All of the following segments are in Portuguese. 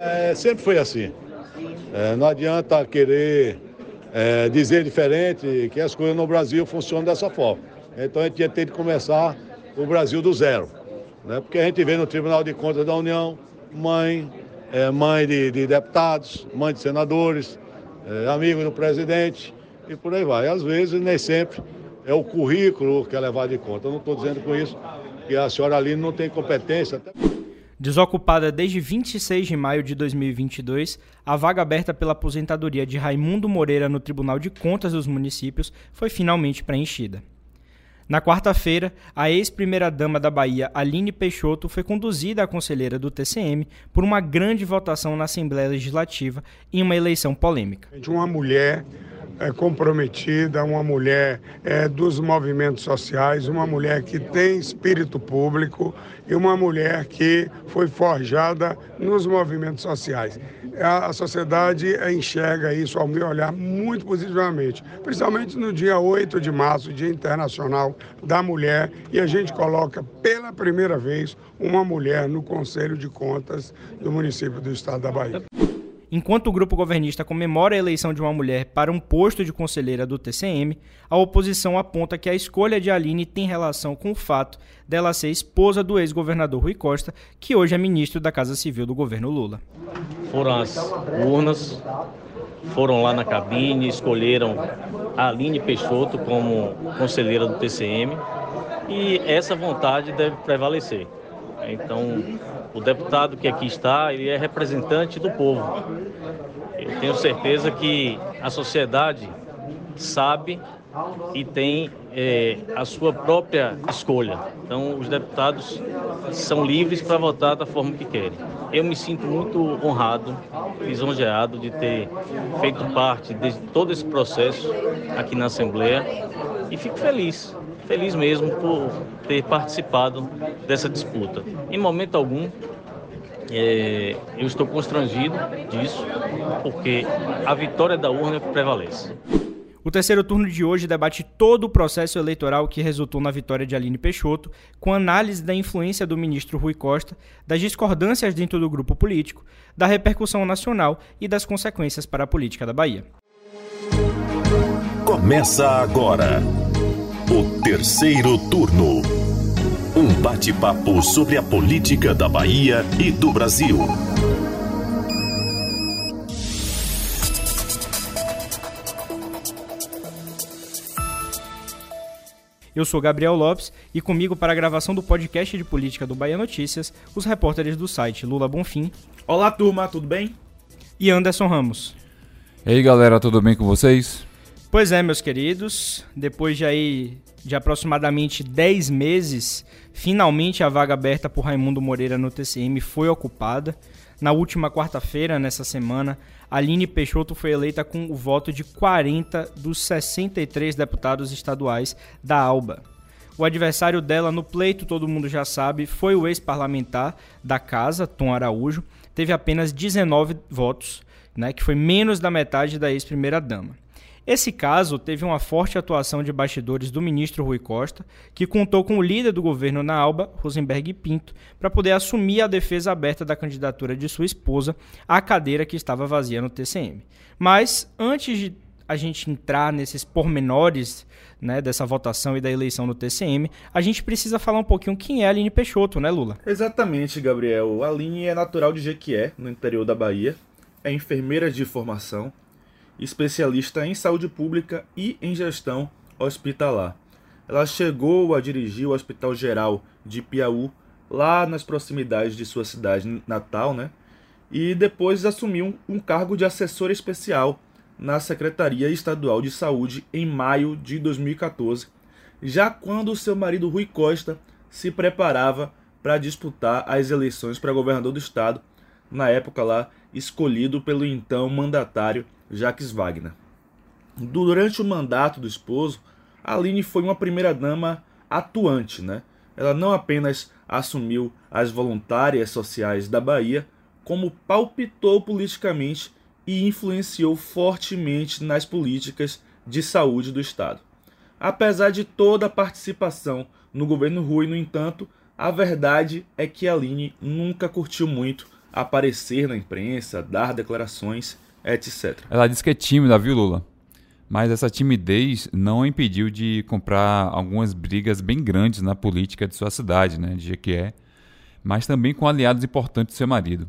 É, sempre foi assim. É, não adianta querer é, dizer diferente que as coisas no Brasil funcionam dessa forma. Então a gente ia ter de começar o Brasil do zero. Né? Porque a gente vê no Tribunal de Contas da União mãe, é, mãe de, de, deputados, mãe de senadores, é, amigo do presidente e por aí vai. Às vezes, nem sempre é o currículo que é levado em conta. Eu não estou dizendo com isso que a senhora Aline não tem competência. Até... Desocupada desde 26 de maio de 2022, a vaga aberta pela aposentadoria de Raimundo Moreira no Tribunal de Contas dos Municípios foi finalmente preenchida. Na quarta-feira, a ex-primeira-dama da Bahia, Aline Peixoto, foi conduzida à conselheira do TCM por uma grande votação na Assembleia Legislativa em uma eleição polêmica. De uma mulher é, comprometida, uma mulher é, dos movimentos sociais, uma mulher que tem espírito público e uma mulher que foi forjada nos movimentos sociais. A, a sociedade enxerga isso, ao meu olhar, muito positivamente, principalmente no dia 8 de março, Dia Internacional da Mulher, e a gente coloca pela primeira vez uma mulher no Conselho de Contas do município do estado da Bahia. Enquanto o grupo governista comemora a eleição de uma mulher para um posto de conselheira do TCM, a oposição aponta que a escolha de Aline tem relação com o fato dela ser esposa do ex-governador Rui Costa, que hoje é ministro da Casa Civil do governo Lula. Foram as urnas, foram lá na cabine, escolheram a Aline Peixoto como conselheira do TCM e essa vontade deve prevalecer. Então, o deputado que aqui está, ele é representante do povo. Eu tenho certeza que a sociedade sabe e tem é, a sua própria escolha. Então, os deputados são livres para votar da forma que querem. Eu me sinto muito honrado, lisonjeado de ter feito parte de todo esse processo aqui na Assembleia e fico feliz feliz mesmo por ter participado dessa disputa. Em momento algum, é, eu estou constrangido disso, porque a vitória da urna prevalece. O terceiro turno de hoje debate todo o processo eleitoral que resultou na vitória de Aline Peixoto, com análise da influência do ministro Rui Costa, das discordâncias dentro do grupo político, da repercussão nacional e das consequências para a política da Bahia. Começa agora o terceiro turno. Um bate-papo sobre a política da Bahia e do Brasil. Eu sou Gabriel Lopes e comigo para a gravação do podcast de política do Bahia Notícias, os repórteres do site Lula Bonfim. Olá, turma, tudo bem? E Anderson Ramos. E aí, galera, tudo bem com vocês? Pois é, meus queridos, depois de aí de aproximadamente 10 meses, finalmente a vaga aberta por Raimundo Moreira no TCM foi ocupada. Na última quarta-feira, nessa semana, Aline Peixoto foi eleita com o voto de 40 dos 63 deputados estaduais da ALBA. O adversário dela no pleito, todo mundo já sabe, foi o ex-parlamentar da casa, Tom Araújo, teve apenas 19 votos, né, que foi menos da metade da ex-primeira-dama. Esse caso teve uma forte atuação de bastidores do ministro Rui Costa, que contou com o líder do governo na Alba, Rosenberg Pinto, para poder assumir a defesa aberta da candidatura de sua esposa à cadeira que estava vazia no TCM. Mas, antes de a gente entrar nesses pormenores né, dessa votação e da eleição no TCM, a gente precisa falar um pouquinho quem é a Aline Peixoto, né, Lula? Exatamente, Gabriel. A Aline é natural de Jequié, no interior da Bahia. É enfermeira de formação, especialista em saúde pública e em gestão hospitalar. Ela chegou a dirigir o Hospital Geral de Piauí, lá nas proximidades de sua cidade natal, né? E depois assumiu um cargo de assessora especial na Secretaria Estadual de Saúde em maio de 2014, já quando seu marido Rui Costa se preparava para disputar as eleições para governador do estado, na época lá escolhido pelo então mandatário Jacques Wagner. Durante o mandato do esposo, Aline foi uma primeira-dama atuante, né? Ela não apenas assumiu as voluntárias sociais da Bahia, como palpitou politicamente e influenciou fortemente nas políticas de saúde do Estado. Apesar de toda a participação no governo Rui, no entanto, a verdade é que Aline nunca curtiu muito aparecer na imprensa, dar declarações, etc. Ela disse que é tímida, viu, Lula? Mas essa timidez não a impediu de comprar algumas brigas bem grandes na política de sua cidade, né, de Jequié, mas também com aliados importantes do seu marido.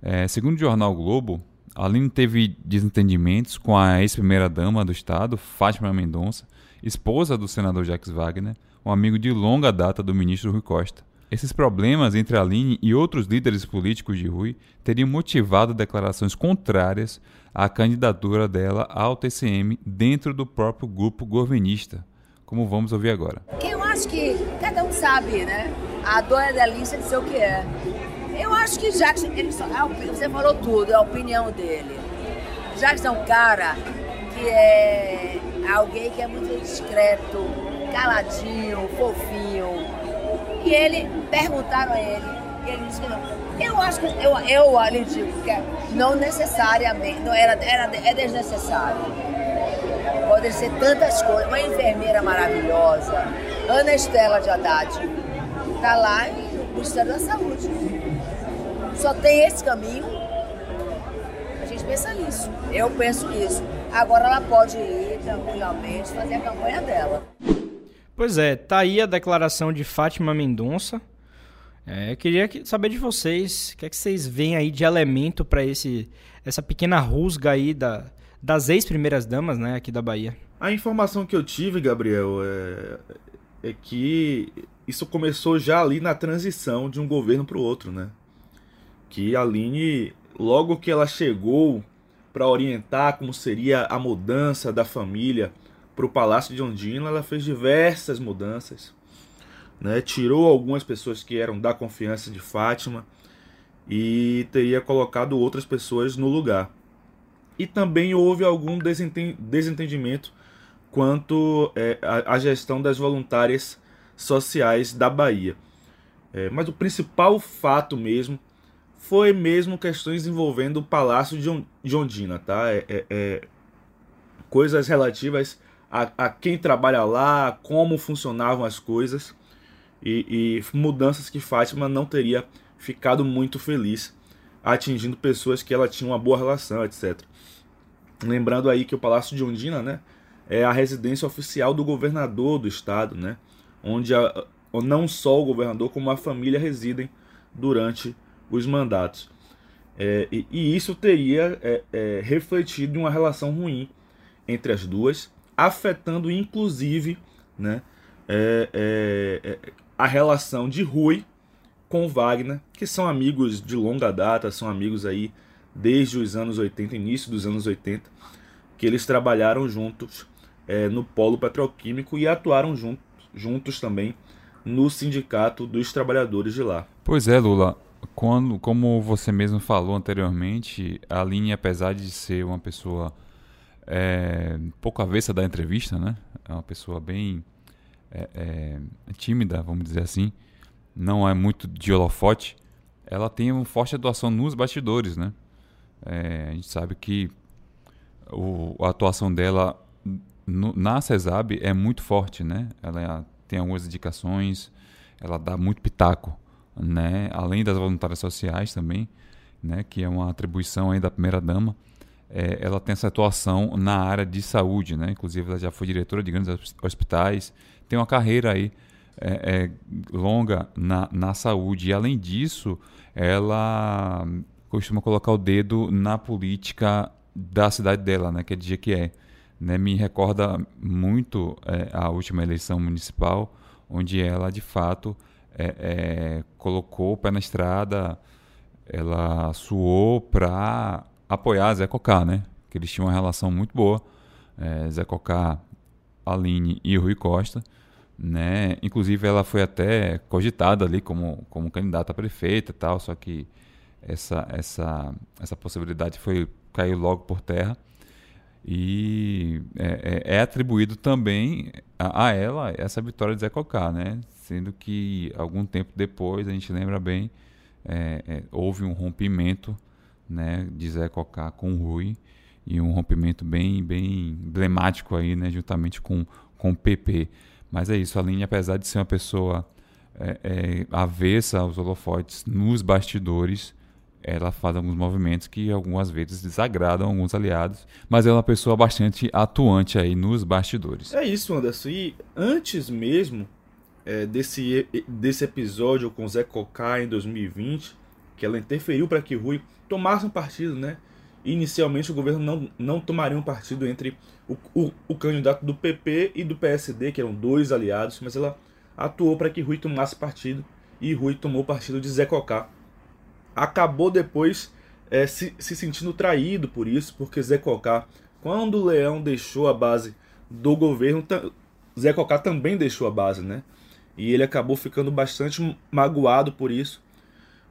É, segundo o jornal Globo, Aline teve desentendimentos com a ex-primeira-dama do Estado, Fátima Mendonça, esposa do senador Jacques Wagner, um amigo de longa data do ministro Rui Costa. Esses problemas entre Aline e outros líderes políticos de Rui teriam motivado declarações contrárias à candidatura dela ao TCM dentro do próprio grupo governista, como vamos ouvir agora. Eu acho que cada um sabe, né? A dona da Alice disse o que é. Eu acho que Jackson, ele só, você falou tudo, é a opinião dele. Jackson é um cara que é alguém que é muito discreto, caladinho, fofinho e ele, perguntaram a ele, e ele disse que não. Eu acho que, eu, eu ali digo que é não necessariamente, não era, era, é desnecessário. Pode ser tantas coisas. Uma enfermeira maravilhosa, Ana Estela de Haddad, está lá no Ministério da Saúde. Só tem esse caminho. A gente pensa nisso. Eu penso nisso. Agora ela pode ir tranquilamente fazer a campanha dela. Pois é, tá aí a declaração de Fátima Mendonça. É, eu queria saber de vocês, o que é que vocês veem aí de elemento para esse essa pequena rusga aí da, das ex-primeiras damas, né, aqui da Bahia? A informação que eu tive, Gabriel, é, é que isso começou já ali na transição de um governo para o outro, né? Que a Aline, logo que ela chegou para orientar como seria a mudança da família para o Palácio de Ondina, ela fez diversas mudanças. Né? Tirou algumas pessoas que eram da confiança de Fátima e teria colocado outras pessoas no lugar. E também houve algum desentendimento quanto é, à gestão das voluntárias sociais da Bahia. É, mas o principal fato mesmo foi mesmo questões envolvendo o Palácio de Ondina, tá? É, é, é coisas relativas a, a quem trabalha lá, como funcionavam as coisas e, e mudanças que Fátima não teria ficado muito feliz atingindo pessoas que ela tinha uma boa relação, etc. Lembrando aí que o Palácio de Ondina, né, é a residência oficial do governador do estado, né, onde a, não só o governador como a família residem durante os mandatos. É, e, e, isso teria é, é, refletido em uma relação ruim entre as duas, afetando inclusive né, é, é, é, a relação de Rui com Wagner, que são amigos de longa data, são amigos aí desde os anos 80, início dos anos 80, que eles trabalharam juntos é, no polo petroquímico e atuaram juntos, juntos também no sindicato dos trabalhadores de lá. Pois é, Lula. Quando, como você mesmo falou anteriormente, a linha, apesar de ser uma pessoa é, pouco avessa da entrevista, né? É uma pessoa bem é, é, tímida, vamos dizer assim. Não é muito de holofote. Ela tem uma forte atuação nos bastidores, né? É, a gente sabe que o, a atuação dela no, na CESAB é muito forte, né? Ela tem algumas indicações, ela dá muito pitaco, né? Além das voluntárias sociais também, né? Que é uma atribuição aí da primeira dama é, ela tem essa atuação na área de saúde, né? Inclusive ela já foi diretora de grandes hospitais, tem uma carreira aí é, é, longa na, na saúde. E além disso, ela costuma colocar o dedo na política da cidade dela, né? Que é de Jequié. Né? Me recorda muito é, a última eleição municipal, onde ela de fato é, é, colocou o pé na estrada, ela suou para apoiar Zé Cocá, né? Que eles tinham uma relação muito boa. É, Zé Cocá, Aline e Rui Costa. Né? Inclusive ela foi até cogitada ali como, como candidata a prefeita tal, só que essa, essa, essa possibilidade foi caiu logo por terra. E é, é, é atribuído também a, a, ela essa vitória de Zé Cocá, né? Sendo que algum tempo depois, a gente lembra bem, é, é houve um rompimento né, de Zé Cocá com Rui e um rompimento bem bem emblemático aí, né, juntamente com, com PP. Mas é isso, a linha, apesar de ser uma pessoa é, é, avessa aos holofotes nos bastidores, ela faz alguns movimentos que algumas vezes desagradam alguns aliados, mas ela é uma pessoa bastante atuante aí nos bastidores. É isso, Anderson. E antes mesmo é, desse, desse episódio com Zé Cocá em 2020, que ela interferiu para que Rui tomasse um partido, né? Inicialmente o governo não, não tomaria um partido entre o, o, o candidato do PP e do PSD, que eram dois aliados, mas ela atuou para que Rui tomasse partido e Rui tomou partido de Zé Cocá acabou depois é, se, se sentindo traído por isso, porque Zé Cocá, quando o Leão deixou a base do governo, Zé Cocá também deixou a base, né? E ele acabou ficando bastante magoado por isso,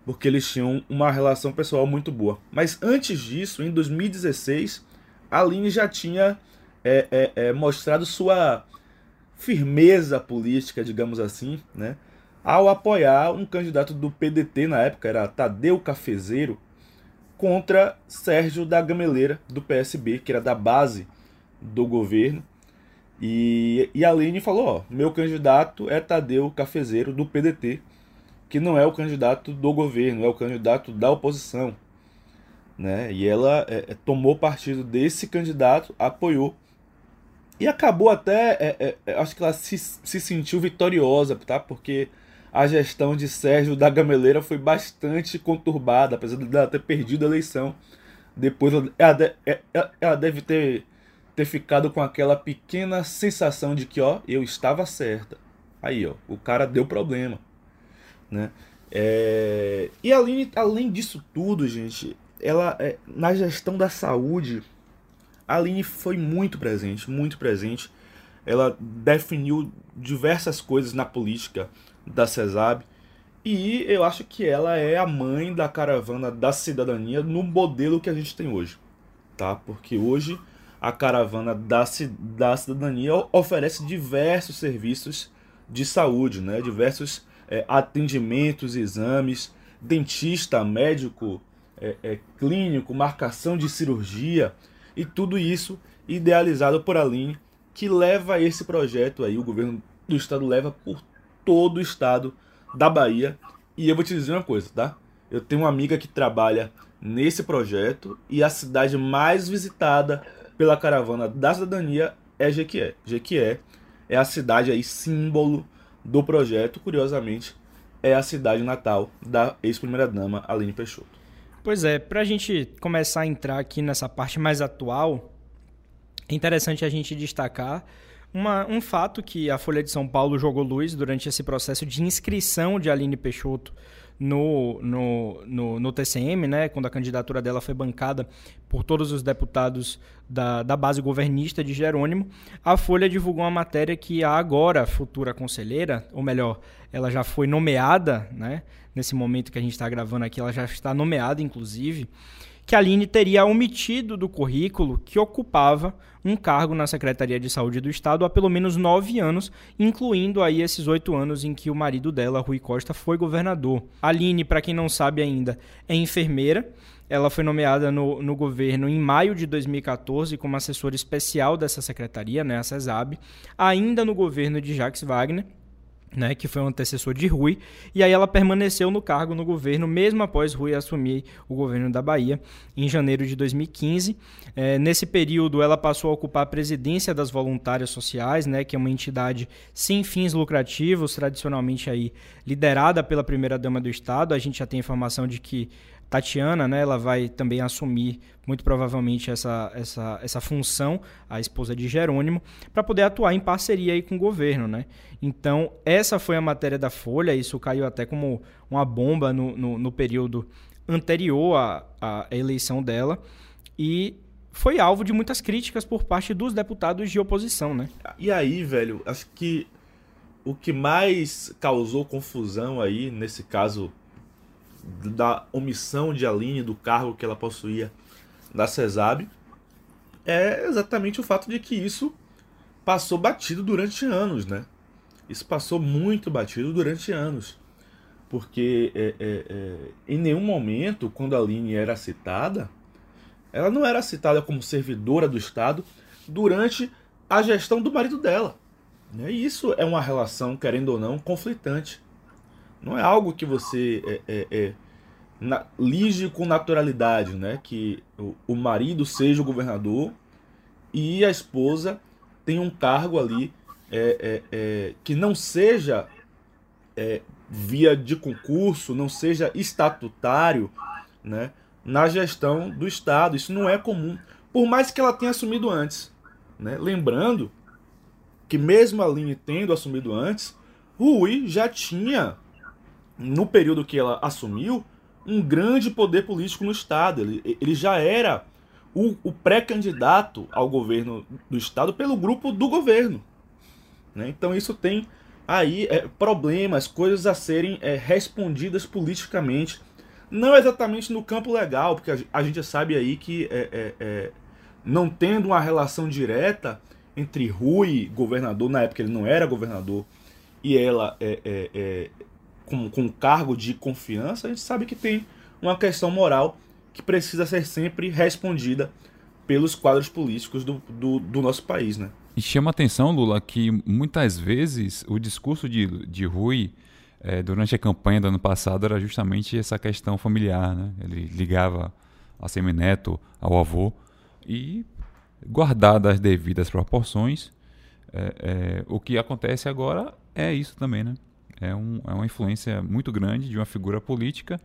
porque eles tinham uma relação pessoal muito boa. Mas antes disso, em 2016, a Aline já tinha é, é, é, mostrado sua firmeza política, digamos assim, né? ao apoiar um candidato do PDT na época, era Tadeu Cafezeiro, contra Sérgio da Gameleira, do PSB, que era da base do governo. E, e a Aline falou: ó, meu candidato é Tadeu Cafezeiro, do PDT, que não é o candidato do governo, é o candidato da oposição. Né? E ela é, é tomou partido desse candidato, apoiou. E acabou até, é, é, é, acho que ela se, se sentiu vitoriosa, tá? Porque a gestão de Sérgio da Gameleira foi bastante conturbada, apesar de ela ter perdido a eleição. Depois ela, é, ela deve ter, ter ficado com aquela pequena sensação de que, ó, eu estava certa. Aí, ó, o cara deu problema, né? É... E além, além disso tudo, gente, ela é, na gestão da saúde, a Aline foi muito presente, muito presente. Ela definiu diversas coisas na política da CESAB. E eu acho que ela é a mãe da caravana da cidadania no modelo que a gente tem hoje. Tá? Porque hoje a caravana da, da cidadania oferece diversos serviços de saúde, né? diversos é, atendimentos, exames, dentista, médico, é, é, clínico, marcação de cirurgia e tudo isso idealizado por Aline, que leva esse projeto aí, o governo do estado leva por todo o estado da Bahia. E eu vou te dizer uma coisa, tá? Eu tenho uma amiga que trabalha nesse projeto e a cidade mais visitada pela caravana da cidadania é Jequié. Jequié é a cidade aí símbolo do projeto, curiosamente, é a cidade natal da ex-primeira-dama Aline Peixoto. Pois é, para a gente começar a entrar aqui nessa parte mais atual, é interessante a gente destacar uma, um fato que a Folha de São Paulo jogou luz durante esse processo de inscrição de Aline Peixoto no, no, no, no, TCM, né, quando a candidatura dela foi bancada por todos os deputados da, da base governista de Jerônimo, a Folha divulgou uma matéria que a agora futura conselheira, ou melhor, ela já foi nomeada, né, nesse momento que a gente está gravando aqui, ela já está nomeada, inclusive, que a Aline teria omitido do currículo que ocupava um cargo na Secretaria de Saúde do Estado há pelo menos nove anos, incluindo aí esses oito anos em que o marido dela, Rui Costa, foi governador. A Aline, para quem não sabe ainda, é enfermeira. Ela foi nomeada no, no governo em maio de 2014 como assessora especial dessa secretaria, né, a CESAB, ainda no governo de Jacques Wagner né, que foi um antecessor de Rui, e aí ela permaneceu no cargo no governo, mesmo após Rui assumir o governo da Bahia, em janeiro de 2015. É, nesse período, ela passou a ocupar a presidência das Voluntárias Sociais, né, que é uma entidade sem fins lucrativos, tradicionalmente aí liderada pela primeira-dama do Estado. A gente já tem informação de que Tatiana, né, ela vai também assumir muito provavelmente essa, essa, essa função, a esposa de Jerônimo, para poder atuar em parceria aí com o governo, né? Então, essa foi a matéria da Folha, isso caiu até como uma bomba no, no, no período anterior à, à eleição dela, e foi alvo de muitas críticas por parte dos deputados de oposição, né? E aí, velho, acho que o que mais causou confusão aí, nesse caso da omissão de Aline do cargo que ela possuía da CESAB é exatamente o fato de que isso passou batido durante anos, né? Isso passou muito batido durante anos. Porque é, é, é, em nenhum momento, quando a Aline era citada, ela não era citada como servidora do Estado durante a gestão do marido dela. Né? E isso é uma relação, querendo ou não, conflitante. Não é algo que você é, é, é, na, lige com naturalidade, né? Que o, o marido seja o governador e a esposa tenha um cargo ali é, é, é, que não seja é, via de concurso, não seja estatutário, né? Na gestão do Estado. Isso não é comum. Por mais que ela tenha assumido antes. Né? Lembrando que mesmo a Aline tendo assumido antes, Rui já tinha, no período que ela assumiu, um grande poder político no Estado. Ele, ele já era o, o pré-candidato ao governo do Estado pelo grupo do governo. Né? Então isso tem aí é, problemas, coisas a serem é, respondidas politicamente. Não exatamente no campo legal, porque a, a gente sabe aí que é, é, é não tendo uma relação direta entre Rui, governador, na época ele não era governador, e ela é, com, com cargo de confiança, a gente sabe que tem uma questão moral que precisa ser sempre respondida pelos quadros políticos do, do, do nosso país. Né? E chama atenção, Lula, que muitas vezes o discurso de, de Rui é, durante a campanha do ano passado era justamente essa questão familiar. Né? Ele ligava a semineto ao avô e guardadas as devidas proporções, é, é, o que acontece agora é isso também, né? É, um, é uma influência muito grande de uma figura política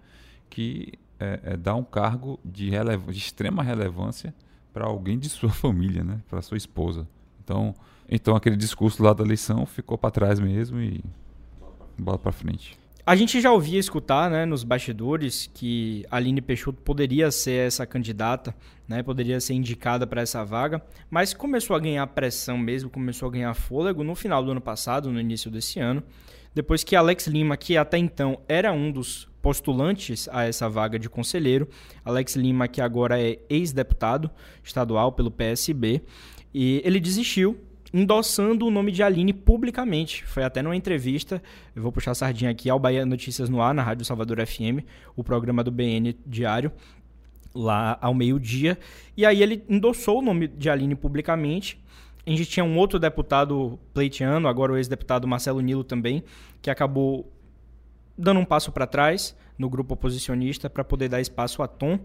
que é, é dá um cargo de, de extrema relevância para alguém de sua família, né? Para sua esposa. Então, então aquele discurso lá da eleição ficou para trás mesmo e bola para frente. A gente já ouvia escutar né, nos bastidores que Aline Peixoto poderia ser essa candidata, né, poderia ser indicada para essa vaga, mas começou a ganhar pressão mesmo, começou a ganhar fôlego no final do ano passado, no início desse ano, depois que Alex Lima, que até então era um dos postulantes a essa vaga de conselheiro, Alex Lima, que agora é ex-deputado estadual pelo PSB, e ele desistiu endossando o nome de Aline publicamente. Foi até numa entrevista, eu vou puxar a sardinha aqui, ao Bahia Notícias no Ar, na Rádio Salvador FM, o programa do BN diário, lá ao meio-dia. E aí ele endossou o nome de Aline publicamente. A gente tinha um outro deputado pleiteando, agora o ex-deputado Marcelo Nilo também, que acabou dando um passo para trás no grupo oposicionista para poder dar espaço a Tom.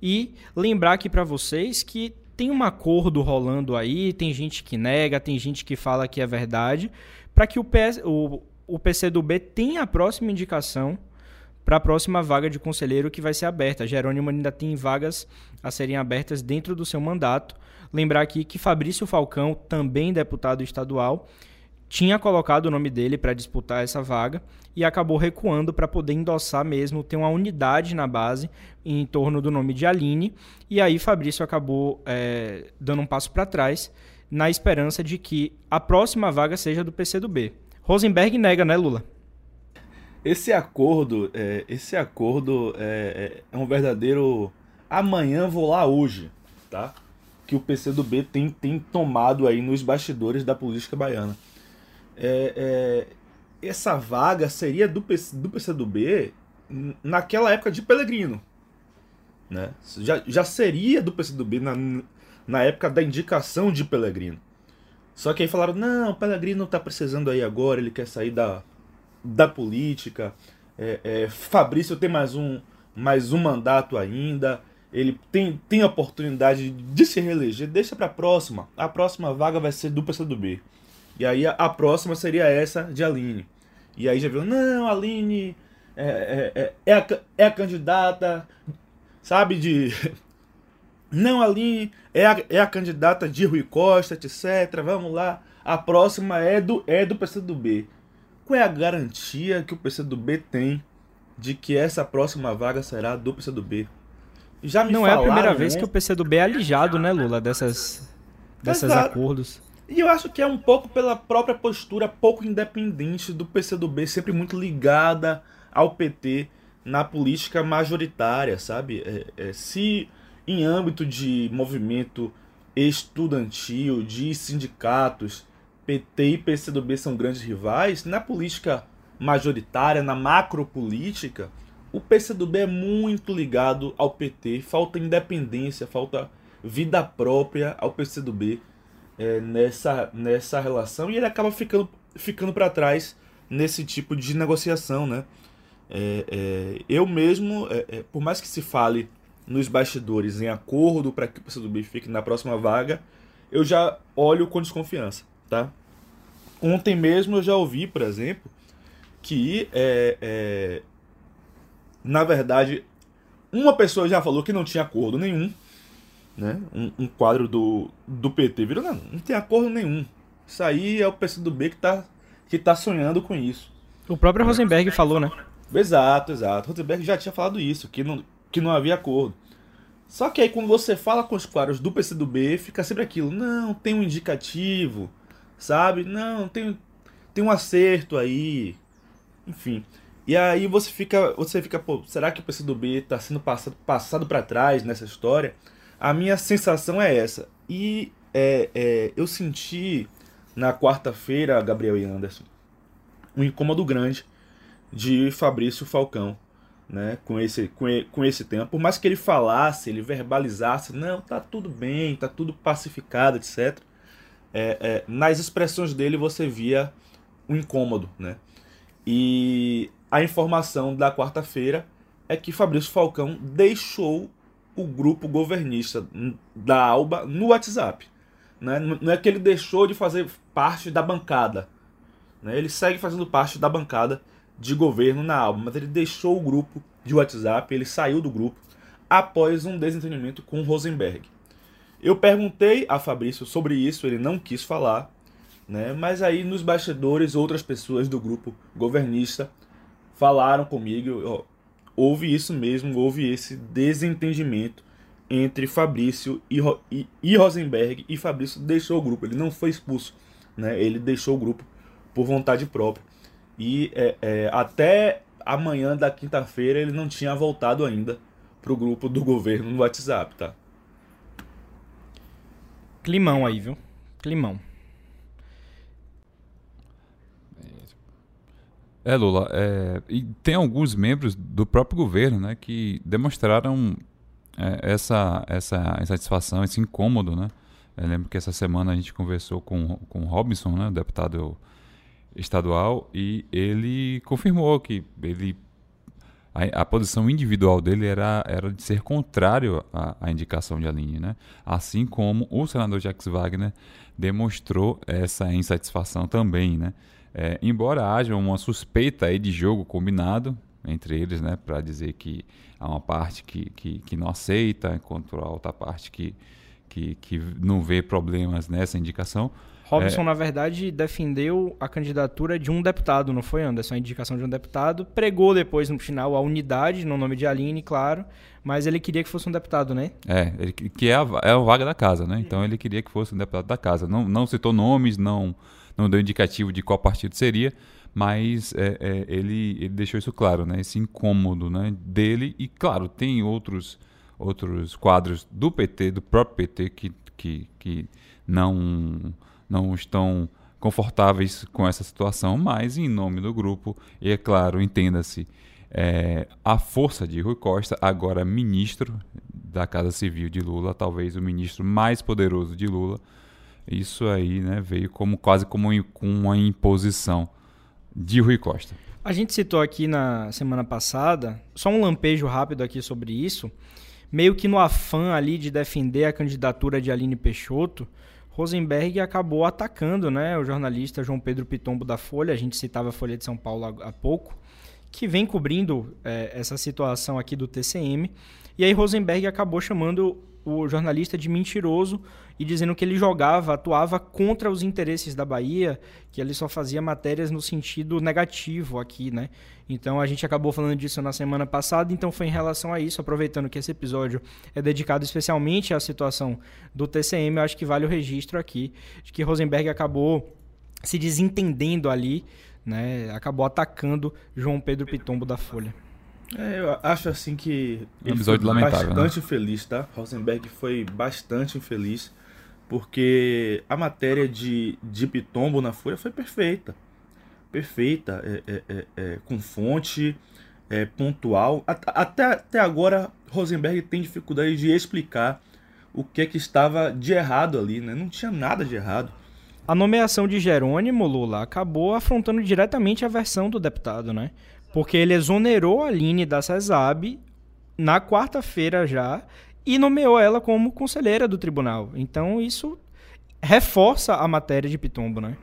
E lembrar aqui para vocês que tem um acordo rolando aí, tem gente que nega, tem gente que fala que é verdade, para que o, PS, o, o PCdoB tenha a próxima indicação para a próxima vaga de conselheiro que vai ser aberta. Jerônimo ainda tem vagas a serem abertas dentro do seu mandato. Lembrar aqui que Fabrício Falcão, também deputado estadual, tinha colocado o nome dele para disputar essa vaga e acabou recuando para poder endossar mesmo, ter uma unidade na base em torno do nome de Aline. E aí Fabrício acabou é, dando um passo para trás na esperança de que a próxima vaga seja do PCdoB. Rosenberg nega, né, Lula? Esse acordo, é, esse acordo é, é, um verdadeiro amanhã vou lá hoje, tá? Que o PCdoB tem, tem tomado aí nos bastidores da política baiana é, é, essa vaga seria do, PC, do PCdoB naquela época de Pelegrino. Né? Já, já seria do PCdoB na, na época da indicação de Pelegrino. Só que aí falaram, não, o Pellegrino está precisando aí agora, ele quer sair da, da política. É, é, Fabrício tem mais um, mais um mandato ainda. Ele tem, tem a oportunidade de se reeleger. Deixa para a próxima. A próxima vaga vai ser do PCdoB. E aí a, a, próxima seria essa de Aline. E aí já viu, não, Aline é, é, é, é, a, é a candidata, sabe, de. Não, Aline é a, é a candidata de Rui Costa, etc. Vamos lá. A próxima é do, é do PCdoB. Qual é a garantia que o PCdoB tem de que essa próxima vaga será do PCdoB? Já me Não falaram, é a primeira vez né? que o PCdoB é alijado, né, Lula, dessas, desses acordos. E eu acho que é um pouco pela própria postura pouco independente do PCdoB, sempre muito ligada ao PT na política majoritária, sabe? É, é, se em âmbito de movimento estudantil, de sindicatos, PT e PCdoB são grandes rivais, na política majoritária, na macropolítica, o PCdoB é muito ligado ao PT, falta independência, falta vida própria ao PCdoB é, nessa, nessa relação e ele acaba ficando, ficando para trás nesse tipo de negociação, né? É, é, eu mesmo, é, é, por mais que se fale nos bastidores em acordo para que o PCdoB fique na próxima vaga, eu já olho com desconfiança, tá? Ontem mesmo eu já ouvi, por exemplo, que é, é, na verdade uma pessoa já falou que não tinha acordo nenhum, né? Um, um quadro do, do PT virou, não, não tem acordo nenhum. Isso aí é o PCdoB que tá, que tá sonhando com isso. O próprio Rosenberg falou, né? Exato, exato. Rosenberg já tinha falado isso, que não, que não havia acordo. Só que aí quando você fala com os quadros do PCdoB, fica sempre aquilo, não, tem um indicativo, sabe? Não, tem, tem um acerto aí. Enfim. E aí você fica, você fica, pô, será que o PCdoB está sendo passado, passado para trás nessa história? A minha sensação é essa. E é, é, eu senti na quarta-feira, Gabriel e Anderson, um incômodo grande de Fabrício Falcão, né, com esse, com, com esse tema. Por mais que ele falasse, ele verbalizasse, não, tá tudo bem, tá tudo pacificado, etc. É, é, nas expressões dele você via um incômodo, né? E a informação da quarta-feira é que Fabrício Falcão deixou o grupo governista da Alba no WhatsApp. Né? Não é que ele deixou de fazer parte da bancada. Né? Ele segue fazendo parte da bancada de governo na Alba, mas ele deixou o grupo de WhatsApp, ele saiu do grupo após um desentendimento com Rosenberg. Eu perguntei a Fabrício sobre isso, ele não quis falar, né? mas aí nos bastidores outras pessoas do grupo governista falaram comigo, ó, houve isso mesmo, houve esse desentendimento entre Fabrício e, e, e, Rosenberg e Fabrício deixou o grupo, ele não foi expulso, né? ele deixou o grupo por vontade própria. E é, é, até amanhã da quinta-feira ele não tinha voltado ainda para o grupo do governo no WhatsApp, tá? Climão aí, viu? Climão. É, Lula, é, e tem alguns membros do próprio governo né, que demonstraram é, essa, essa insatisfação, esse incômodo. Né? Eu lembro que essa semana a gente conversou com, com o Robinson, né, deputado estadual, e ele confirmou que ele a, a, posição individual dele era, era de ser contrário à, à, indicação de Aline, né? Assim como o senador Jacques Wagner demonstrou essa insatisfação também, né? É, embora haja uma suspeita aí de jogo combinado entre eles, né, para dizer que há uma parte que, que, que, não aceita, enquanto a outra parte que, que, que não vê problemas nessa indicação. Robson, é... na verdade, defendeu a candidatura de um deputado, não foi, Anderson? A indicação de um deputado. Pregou depois, no final, a unidade, no nome de Aline, claro. Mas ele queria que fosse um deputado, né? É, ele, que é a, é a vaga da casa, né? Então ele queria que fosse um deputado da casa. Não, não citou nomes, não não deu indicativo de qual partido seria, mas é, é, ele, ele deixou isso claro, né? Esse incômodo né, dele. E, claro, tem outros, outros quadros do PT, do próprio PT, que, que, que não, não estão confortáveis com essa situação, mas em nome do grupo, e é claro, entenda-se, é, a força de Rui Costa, agora ministro da Casa Civil de Lula, talvez o ministro mais poderoso de Lula, isso aí né, veio como quase como uma imposição de Rui Costa. A gente citou aqui na semana passada, só um lampejo rápido aqui sobre isso, meio que no afã ali de defender a candidatura de Aline Peixoto, Rosenberg acabou atacando né, o jornalista João Pedro Pitombo da Folha, a gente citava a Folha de São Paulo há pouco, que vem cobrindo é, essa situação aqui do TCM, e aí Rosenberg acabou chamando o jornalista de mentiroso e dizendo que ele jogava, atuava contra os interesses da Bahia, que ele só fazia matérias no sentido negativo aqui, né? Então a gente acabou falando disso na semana passada, então foi em relação a isso, aproveitando que esse episódio é dedicado especialmente à situação do TCM, eu acho que vale o registro aqui de que Rosenberg acabou se desentendendo ali, né? Acabou atacando João Pedro Pitombo da Folha. É, eu acho assim que um episódio foi lamentável, bastante né? infeliz, tá? Rosenberg foi bastante infeliz porque a matéria de, de Pitombo na Folha foi perfeita. Perfeita, é, é, é, é com fonte, é, pontual. Até, até agora, Rosenberg tem dificuldade de explicar o que é que estava de errado ali, né? Não tinha nada de errado. A nomeação de Jerônimo Lula acabou afrontando diretamente a versão do deputado, né? Porque ele exonerou a Aline da CESAB na quarta-feira já e nomeou ela como conselheira do tribunal. Então isso reforça a matéria de Pitombo, né?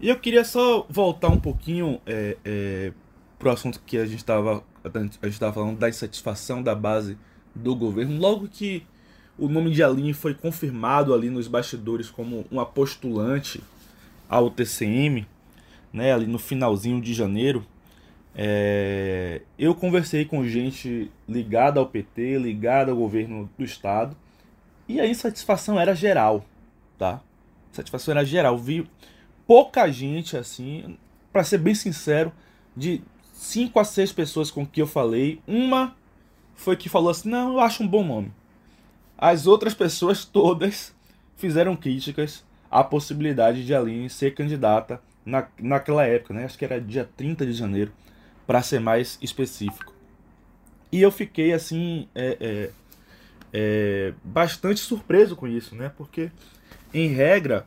E eu queria só voltar um pouquinho é, é, pro assunto que a gente estava a gente estava falando da insatisfação da base do governo. Logo que o nome de Aline foi confirmado ali nos bastidores como uma postulante ao TCM, né, ali no finalzinho de janeiro, é, eu conversei com gente ligada ao PT, ligada ao governo do estado, e a insatisfação era geral, tá? A satisfação era geral. Vi pouca gente assim, para ser bem sincero, de cinco a seis pessoas com que eu falei, uma foi que falou assim: "Não, eu acho um bom nome". As outras pessoas todas fizeram críticas à possibilidade de Aline ser candidata na, naquela época, né? Acho que era dia 30 de janeiro para ser mais específico. E eu fiquei assim é, é, é, bastante surpreso com isso, né? Porque em regra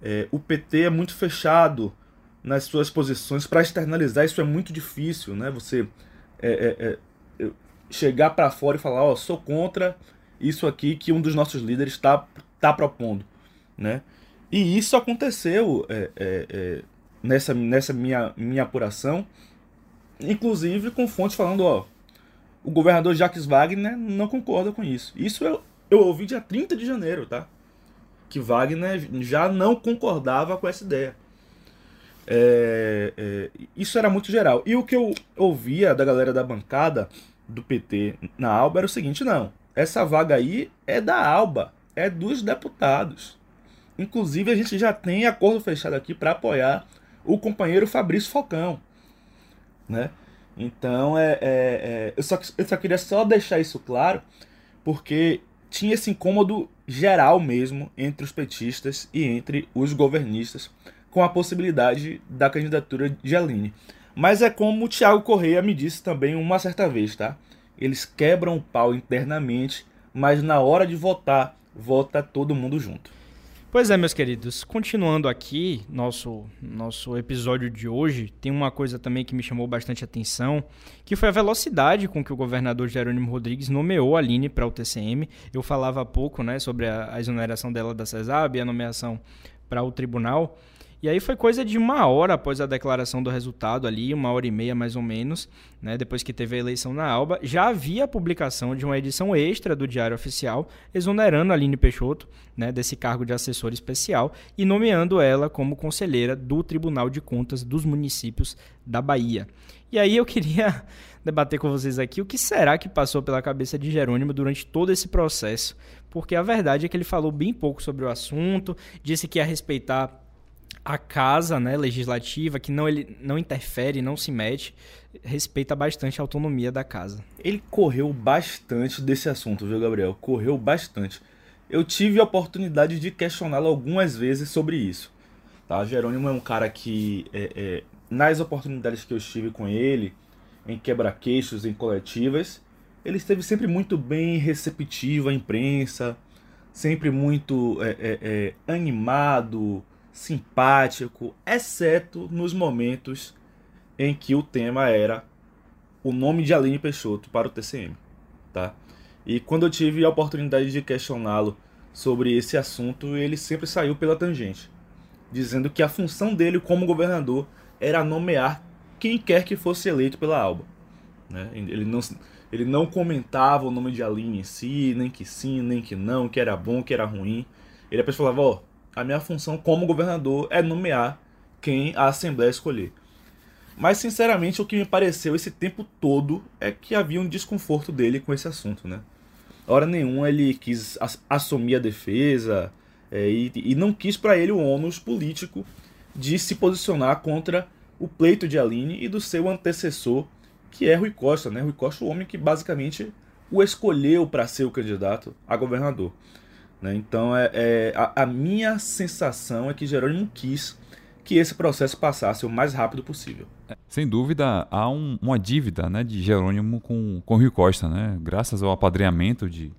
é, o PT é muito fechado nas suas posições para externalizar isso é muito difícil, né? Você é, é, chegar para fora e falar, ó, oh, sou contra isso aqui que um dos nossos líderes está tá propondo, né? E isso aconteceu nessa, nessa minha, minha apuração inclusive com fontes falando, ó, o governador Jacques Wagner não concorda com isso. Isso eu, eu ouvi dia 30 de janeiro, tá? Que Wagner já não concordava com essa ideia. É, é, isso era muito geral. E o que eu ouvia da galera da bancada do PT na Alba era o seguinte: não, essa vaga aí é da Alba, é dos deputados. Inclusive, a gente já tem acordo fechado aqui para apoiar o companheiro Fabrício Falcão né? Então, é, é, é, eu, só, eu só queria só deixar isso claro, porque tinha esse incômodo geral mesmo entre os petistas e entre os governistas com a possibilidade da candidatura de Aline. Mas é como o Thiago Correia me disse também uma certa vez, tá? Eles quebram o pau internamente, mas na hora de votar, vota todo mundo junto. Pois é, meus queridos, continuando aqui nosso nosso episódio de hoje, tem uma coisa também que me chamou bastante atenção, que foi a velocidade com que o governador Jerônimo Rodrigues nomeou a Aline para o TCM. Eu falava há pouco, né, sobre a, a exoneração dela da CESAB a nomeação para o tribunal. E aí foi coisa de uma hora após a declaração do resultado ali, uma hora e meia mais ou menos, né, depois que teve a eleição na Alba, já havia a publicação de uma edição extra do Diário Oficial, exonerando Aline Peixoto né, desse cargo de assessor especial e nomeando ela como conselheira do Tribunal de Contas dos Municípios da Bahia. E aí eu queria debater com vocês aqui o que será que passou pela cabeça de Jerônimo durante todo esse processo, porque a verdade é que ele falou bem pouco sobre o assunto, disse que ia respeitar a casa né, legislativa, que não, ele não interfere, não se mete, respeita bastante a autonomia da casa. Ele correu bastante desse assunto, viu, Gabriel? Correu bastante. Eu tive a oportunidade de questioná-lo algumas vezes sobre isso. Tá? Jerônimo é um cara que, é, é, nas oportunidades que eu estive com ele, em quebra-queixos, em coletivas, ele esteve sempre muito bem receptivo à imprensa, sempre muito é, é, é animado, simpático, exceto nos momentos em que o tema era o nome de Aline Peixoto para o TCM, tá? E quando eu tive a oportunidade de questioná-lo sobre esse assunto, ele sempre saiu pela tangente, dizendo que a função dele como governador era nomear quem quer que fosse eleito pela Alba. Né? Ele, não, ele não comentava o nome de Aline em si, nem que sim, nem que não, que era bom, que era ruim. Ele apenas falava, ó, oh, a minha função como governador é nomear quem a Assembleia escolher. Mas, sinceramente, o que me pareceu esse tempo todo é que havia um desconforto dele com esse assunto, né? Hora nenhuma ele quis assumir a defesa é, e, e, não quis para ele o ônus político de se posicionar contra o pleito de Aline e do seu antecessor, que é Rui Costa, né? Rui Costa, o homem que basicamente o escolheu para ser o candidato a governador. Né? Então, é, é a, a, minha sensação é que Jerônimo quis que esse processo passasse o mais rápido possível. É, sem dúvida, há um, uma dívida né, de Jerônimo com, com Rio Costa. Né? Graças ao apadreamento de,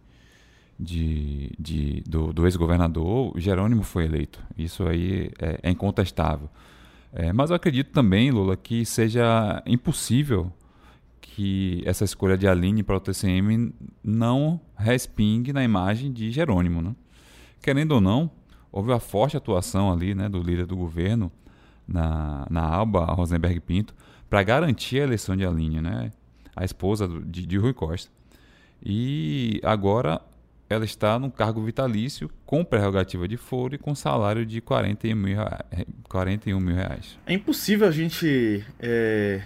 de, de do, do ex-governador, Jerônimo foi eleito. Isso aí é, é incontestável. É, mas eu acredito também, Lula, que seja impossível que essa escolha de Aline para o TCM não respingue na imagem de Jerônimo. Né? Querendo ou não, houve uma forte atuação ali né, do líder do governo na, na Alba, Rosenberg Pinto, para garantir a eleição de Aline, né? a esposa de, de Rui Costa. E agora ela está num cargo vitalício com prerrogativa de foro e com salário de 41 mil, 41 mil reais. É impossível a gente é,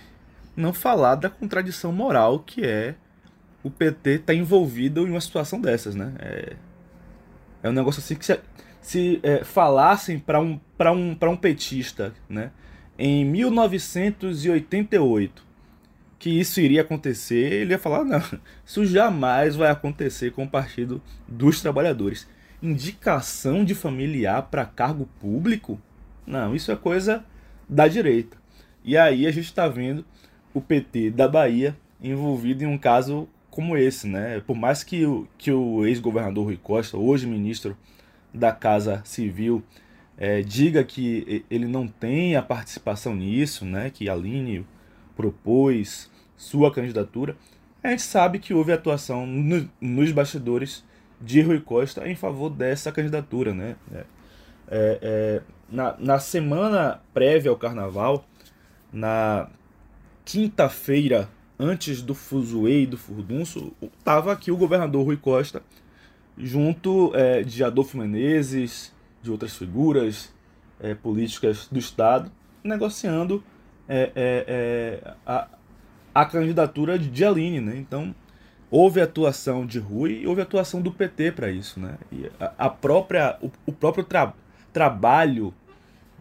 não falar da contradição moral que é o PT estar tá envolvido em uma situação dessas, né? É, é um negócio assim que se, se é, falassem para um, um, um petista, né? Em 1988 que isso iria acontecer, ele ia falar: não, isso jamais vai acontecer com o Partido dos Trabalhadores. Indicação de familiar para cargo público? Não, isso é coisa da direita. E aí a gente está vendo o PT da Bahia envolvido em um caso como esse, né? Por mais que o, que o ex-governador Rui Costa, hoje ministro da Casa Civil, é, diga que ele não tem a participação nisso, né? Que Aline propôs sua candidatura, a gente sabe que houve atuação no, nos bastidores de Rui Costa em favor dessa candidatura. Né? É, é, é, na, na semana prévia ao carnaval, na quinta-feira, antes do Fuzuê e do Furdunço, estava aqui o governador Rui Costa, junto é, de Adolfo Menezes, de outras figuras é, políticas do Estado, negociando é, é, é, a, a candidatura de Aline, né? Então, houve atuação de Rui e houve atuação do PT para isso, né? E a, a própria, o, o próprio tra, trabalho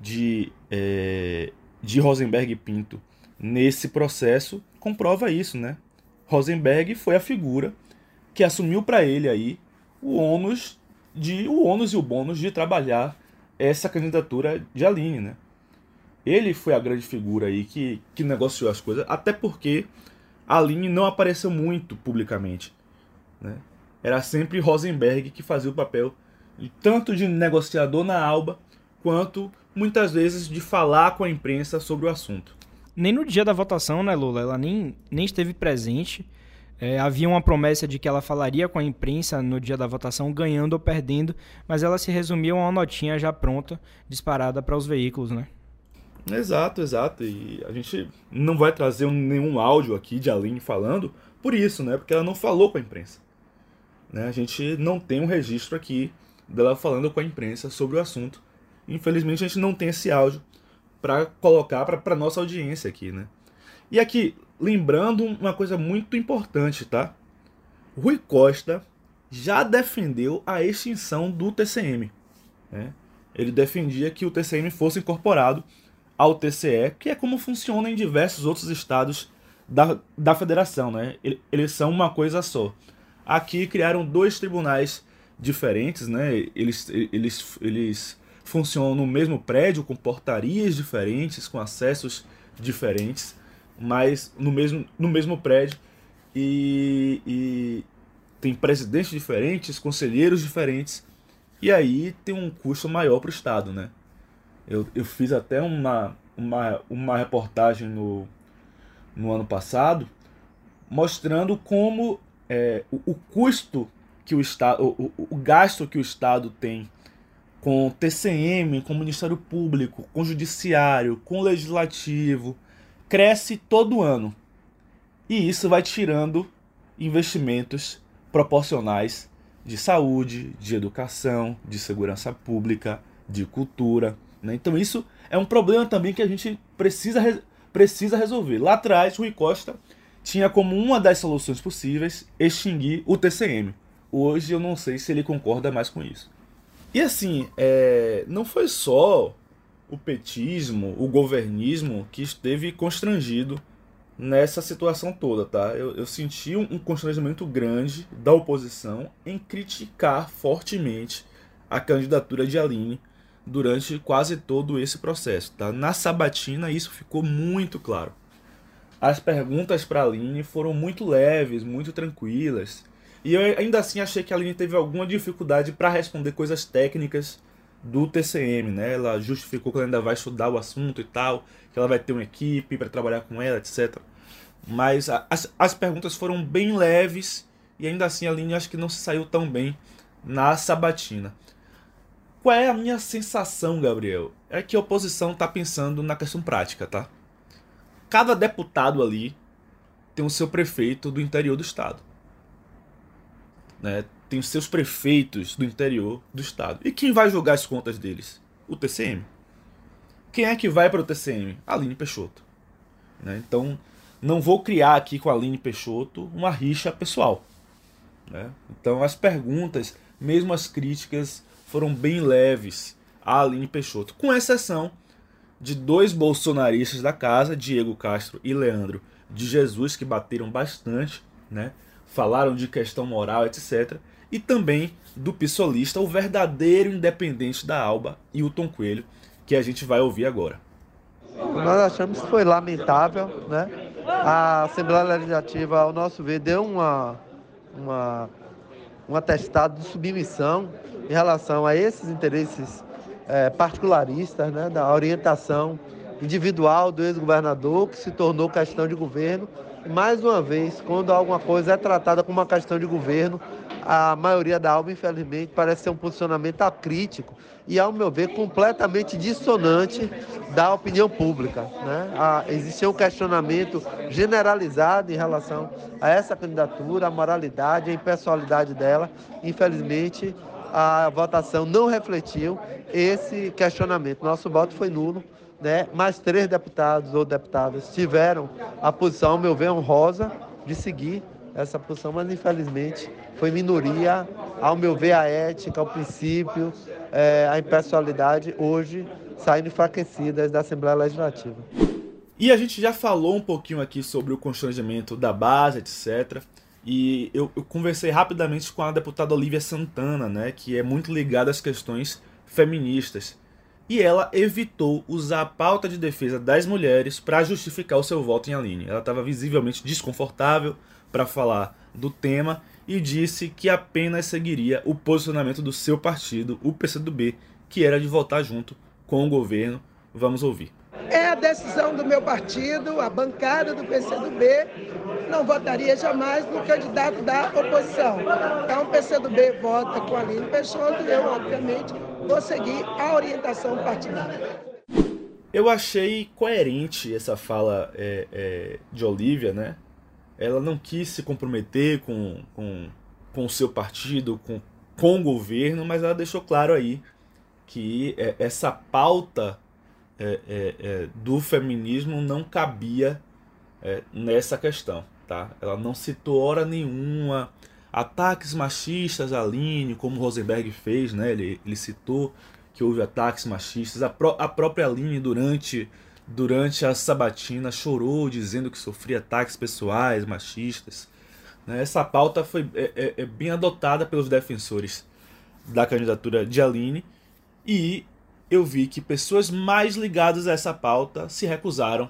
de, é, de Rosenberg Pinto nesse processo comprova isso, né? Rosenberg foi a figura que assumiu para ele aí o ônus de o ônus e o bônus de trabalhar essa candidatura de Aline, né? Ele foi a grande figura aí que, que negociou as coisas, até porque Aline não apareceu muito publicamente. Né? Era sempre Rosenberg que fazia o papel tanto de negociador na Alba, quanto muitas vezes de falar com a imprensa sobre o assunto. Nem no dia da votação, né, Lula? Ela nem, nem esteve presente. É, havia uma promessa de que ela falaria com a imprensa no dia da votação, ganhando ou perdendo, mas ela se resumiu a uma notinha já pronta, disparada para os veículos, né? Exato, exato. E a gente não vai trazer nenhum áudio aqui de Aline falando por isso, né? Porque ela não falou com a imprensa. Né? A gente não tem um registro aqui dela falando com a imprensa sobre o assunto. Infelizmente a gente não tem esse áudio para colocar para nossa audiência aqui, né? E aqui, lembrando uma coisa muito importante, tá? Rui Costa já defendeu a extinção do TCM. Né? Ele defendia que o TCM fosse incorporado ao TCE, que é como funciona em diversos outros estados da, da federação, né? Eles são uma coisa só. Aqui criaram dois tribunais diferentes, né? Eles, eles, eles funcionam no mesmo prédio, com portarias diferentes, com acessos diferentes, mas no mesmo, no mesmo prédio. E, e tem presidentes diferentes, conselheiros diferentes, e aí tem um custo maior para o Estado, né? Eu, eu fiz até uma, uma, uma reportagem no, no ano passado mostrando como é, o, o, custo que o Estado, o, o, gasto que o Estado tem com TCM, com Ministério Público, com Judiciário, com Legislativo, cresce todo ano. E isso vai tirando investimentos proporcionais de saúde, de educação, de segurança pública, de cultura. Né? Então isso é um problema também que a gente precisa, precisa resolver. Lá atrás, Rui Costa tinha como uma das soluções possíveis extinguir o TCM. Hoje eu não sei se ele concorda mais com isso. E assim, é, não foi só o petismo, o governismo que esteve constrangido nessa situação toda, tá? Eu, eu senti um, um constrangimento grande da oposição em criticar fortemente a candidatura de Aline durante quase todo esse processo. Tá? Na sabatina isso ficou muito claro. As perguntas para Aline foram muito leves, muito tranquilas. E eu ainda assim achei que a Aline teve alguma dificuldade para responder coisas técnicas do TCM, né? Ela justificou que ela ainda vai estudar o assunto e tal, que ela vai ter uma equipe para trabalhar com ela, etc. mas as, as perguntas foram bem leves e ainda assim a linha acho que não se saiu tão bem na sabatina. Qual é a minha sensação, Gabriel? É que a oposição está pensando na questão prática, tá? Cada deputado ali tem o seu prefeito do interior do estado. Né? Tem os seus prefeitos do interior do estado. E quem vai julgar as contas deles? O TCM. Quem é que vai para o TCM? Aline Peixoto. Né? Então, não vou criar aqui com a Aline Peixoto uma rixa pessoal. Né? Então, as perguntas, mesmo as críticas, foram bem leves a Aline Peixoto, com exceção de dois bolsonaristas da casa, Diego Castro e Leandro de Jesus, que bateram bastante, né? Falaram de questão moral, etc. E também do pissolista, o verdadeiro independente da Alba, Hilton Coelho, que a gente vai ouvir agora. Nós achamos que foi lamentável, né? A Assembleia Legislativa, ao nosso ver, deu uma, uma, um atestado de submissão em relação a esses interesses é, particularistas, né? Da orientação individual do ex-governador, que se tornou questão de governo. Mais uma vez, quando alguma coisa é tratada como uma questão de governo, a maioria da alma, infelizmente, parece ser um posicionamento acrítico e, ao meu ver, completamente dissonante da opinião pública. Né? Ah, existia um questionamento generalizado em relação a essa candidatura, a moralidade, a impessoalidade dela. Infelizmente, a votação não refletiu esse questionamento. Nosso voto foi nulo né, mais três deputados ou deputadas tiveram a posição, ao meu ver, honrosa de seguir essa posição, mas infelizmente foi minoria, ao meu ver, a ética, o princípio, é, a impessoalidade hoje saindo enfraquecidas da Assembleia Legislativa. E a gente já falou um pouquinho aqui sobre o constrangimento da base, etc. E eu, eu conversei rapidamente com a deputada Olivia Santana, né, que é muito ligada às questões feministas e ela evitou usar a pauta de defesa das mulheres para justificar o seu voto em Aline. Ela estava visivelmente desconfortável para falar do tema e disse que apenas seguiria o posicionamento do seu partido, o PCdoB, que era de votar junto com o governo. Vamos ouvir. É a decisão do meu partido, a bancada do PCdoB não votaria jamais no candidato da oposição. Então o PCdoB vota com Aline Peixoto e eu, obviamente, vou seguir a orientação partidária. Eu achei coerente essa fala é, é, de Olivia, né? Ela não quis se comprometer com, com, com o seu partido, com, com o governo, mas ela deixou claro aí que é, essa pauta é, é, é, do feminismo não cabia nessa questão. Tá? Ela não citou hora nenhuma ataques machistas à Aline, como Rosenberg fez, né? ele, ele citou que houve ataques machistas. A, a própria Aline, durante, durante a sabatina, chorou dizendo que sofria ataques pessoais machistas. Né? Essa pauta foi é, é, é bem adotada pelos defensores da candidatura de Aline e eu vi que pessoas mais ligadas a essa pauta se recusaram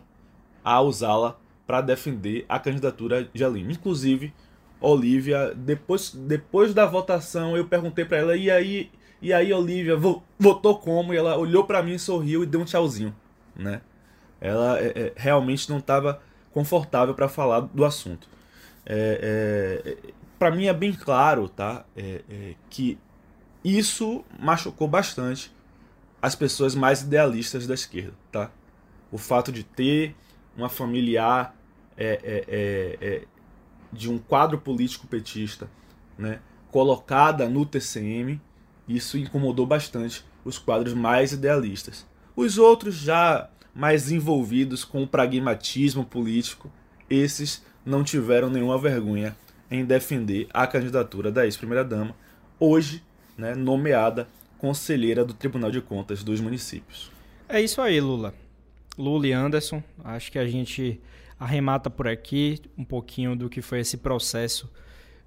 a usá-la para defender a candidatura de Aline. Inclusive, Olivia, depois, depois da votação, eu perguntei para ela, e aí, e aí Olivia, votou como? E ela olhou para mim, sorriu e deu um tchauzinho, né? Ela é, é, realmente não estava confortável para falar do assunto. É, é para mim é bem claro, tá? É, é, que isso machucou bastante as pessoas mais idealistas da esquerda, tá? O fato de ter uma familiar é, é, é, é, de um quadro político petista né, colocada no TCM, isso incomodou bastante os quadros mais idealistas. Os outros, já mais envolvidos com o pragmatismo político, esses não tiveram nenhuma vergonha em defender a candidatura da ex-primeira-dama, hoje né, nomeada conselheira do Tribunal de Contas dos Municípios. É isso aí, Lula. Lula e Anderson. Acho que a gente arremata por aqui um pouquinho do que foi esse processo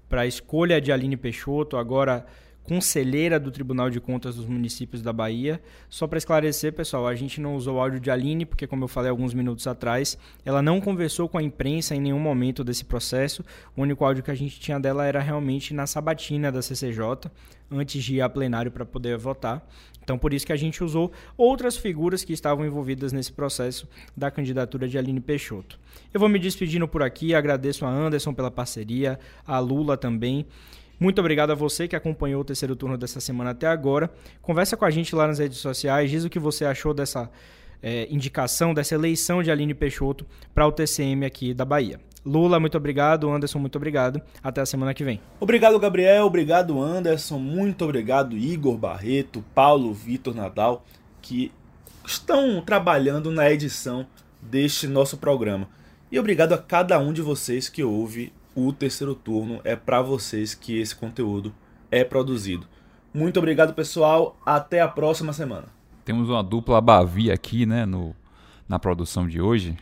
para a escolha de Aline Peixoto. Agora, conselheira do Tribunal de Contas dos Municípios da Bahia. Só para esclarecer, pessoal, a gente não usou o áudio de Aline, porque, como eu falei alguns minutos atrás, ela não conversou com a imprensa em nenhum momento desse processo. O único áudio que a gente tinha dela era realmente na sabatina da CCJ, antes de ir a plenário para poder votar. Então, por isso que a gente usou outras figuras que estavam envolvidas nesse processo da candidatura de Aline Peixoto. Eu vou me despedindo por aqui, agradeço a Anderson pela parceria, a Lula também. Muito obrigado a você que acompanhou o terceiro turno dessa semana até agora. Conversa com a gente lá nas redes sociais, diz o que você achou dessa é, indicação, dessa eleição de Aline Peixoto para o TCM aqui da Bahia. Lula, muito obrigado. Anderson, muito obrigado. Até a semana que vem. Obrigado, Gabriel. Obrigado, Anderson. Muito obrigado, Igor Barreto, Paulo Vitor Nadal, que estão trabalhando na edição deste nosso programa. E obrigado a cada um de vocês que ouve o terceiro turno. É para vocês que esse conteúdo é produzido. Muito obrigado, pessoal. Até a próxima semana. Temos uma dupla Bavi aqui, né, no, na produção de hoje.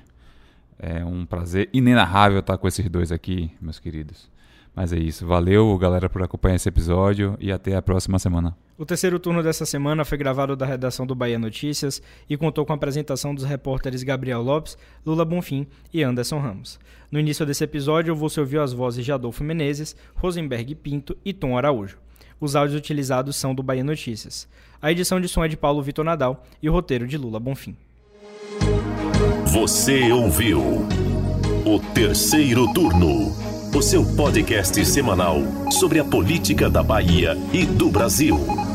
É um prazer inenarrável estar com esses dois aqui, meus queridos. Mas é isso. Valeu, galera, por acompanhar esse episódio e até a próxima semana. O terceiro turno dessa semana foi gravado da redação do Bahia Notícias e contou com a apresentação dos repórteres Gabriel Lopes, Lula Bonfim e Anderson Ramos. No início desse episódio, você ouviu as vozes de Adolfo Menezes, Rosenberg Pinto e Tom Araújo. Os áudios utilizados são do Bahia Notícias. A edição de som é de Paulo Vitor Nadal e o roteiro de Lula Bonfim. Você ouviu o terceiro turno, o seu podcast semanal sobre a política da Bahia e do Brasil.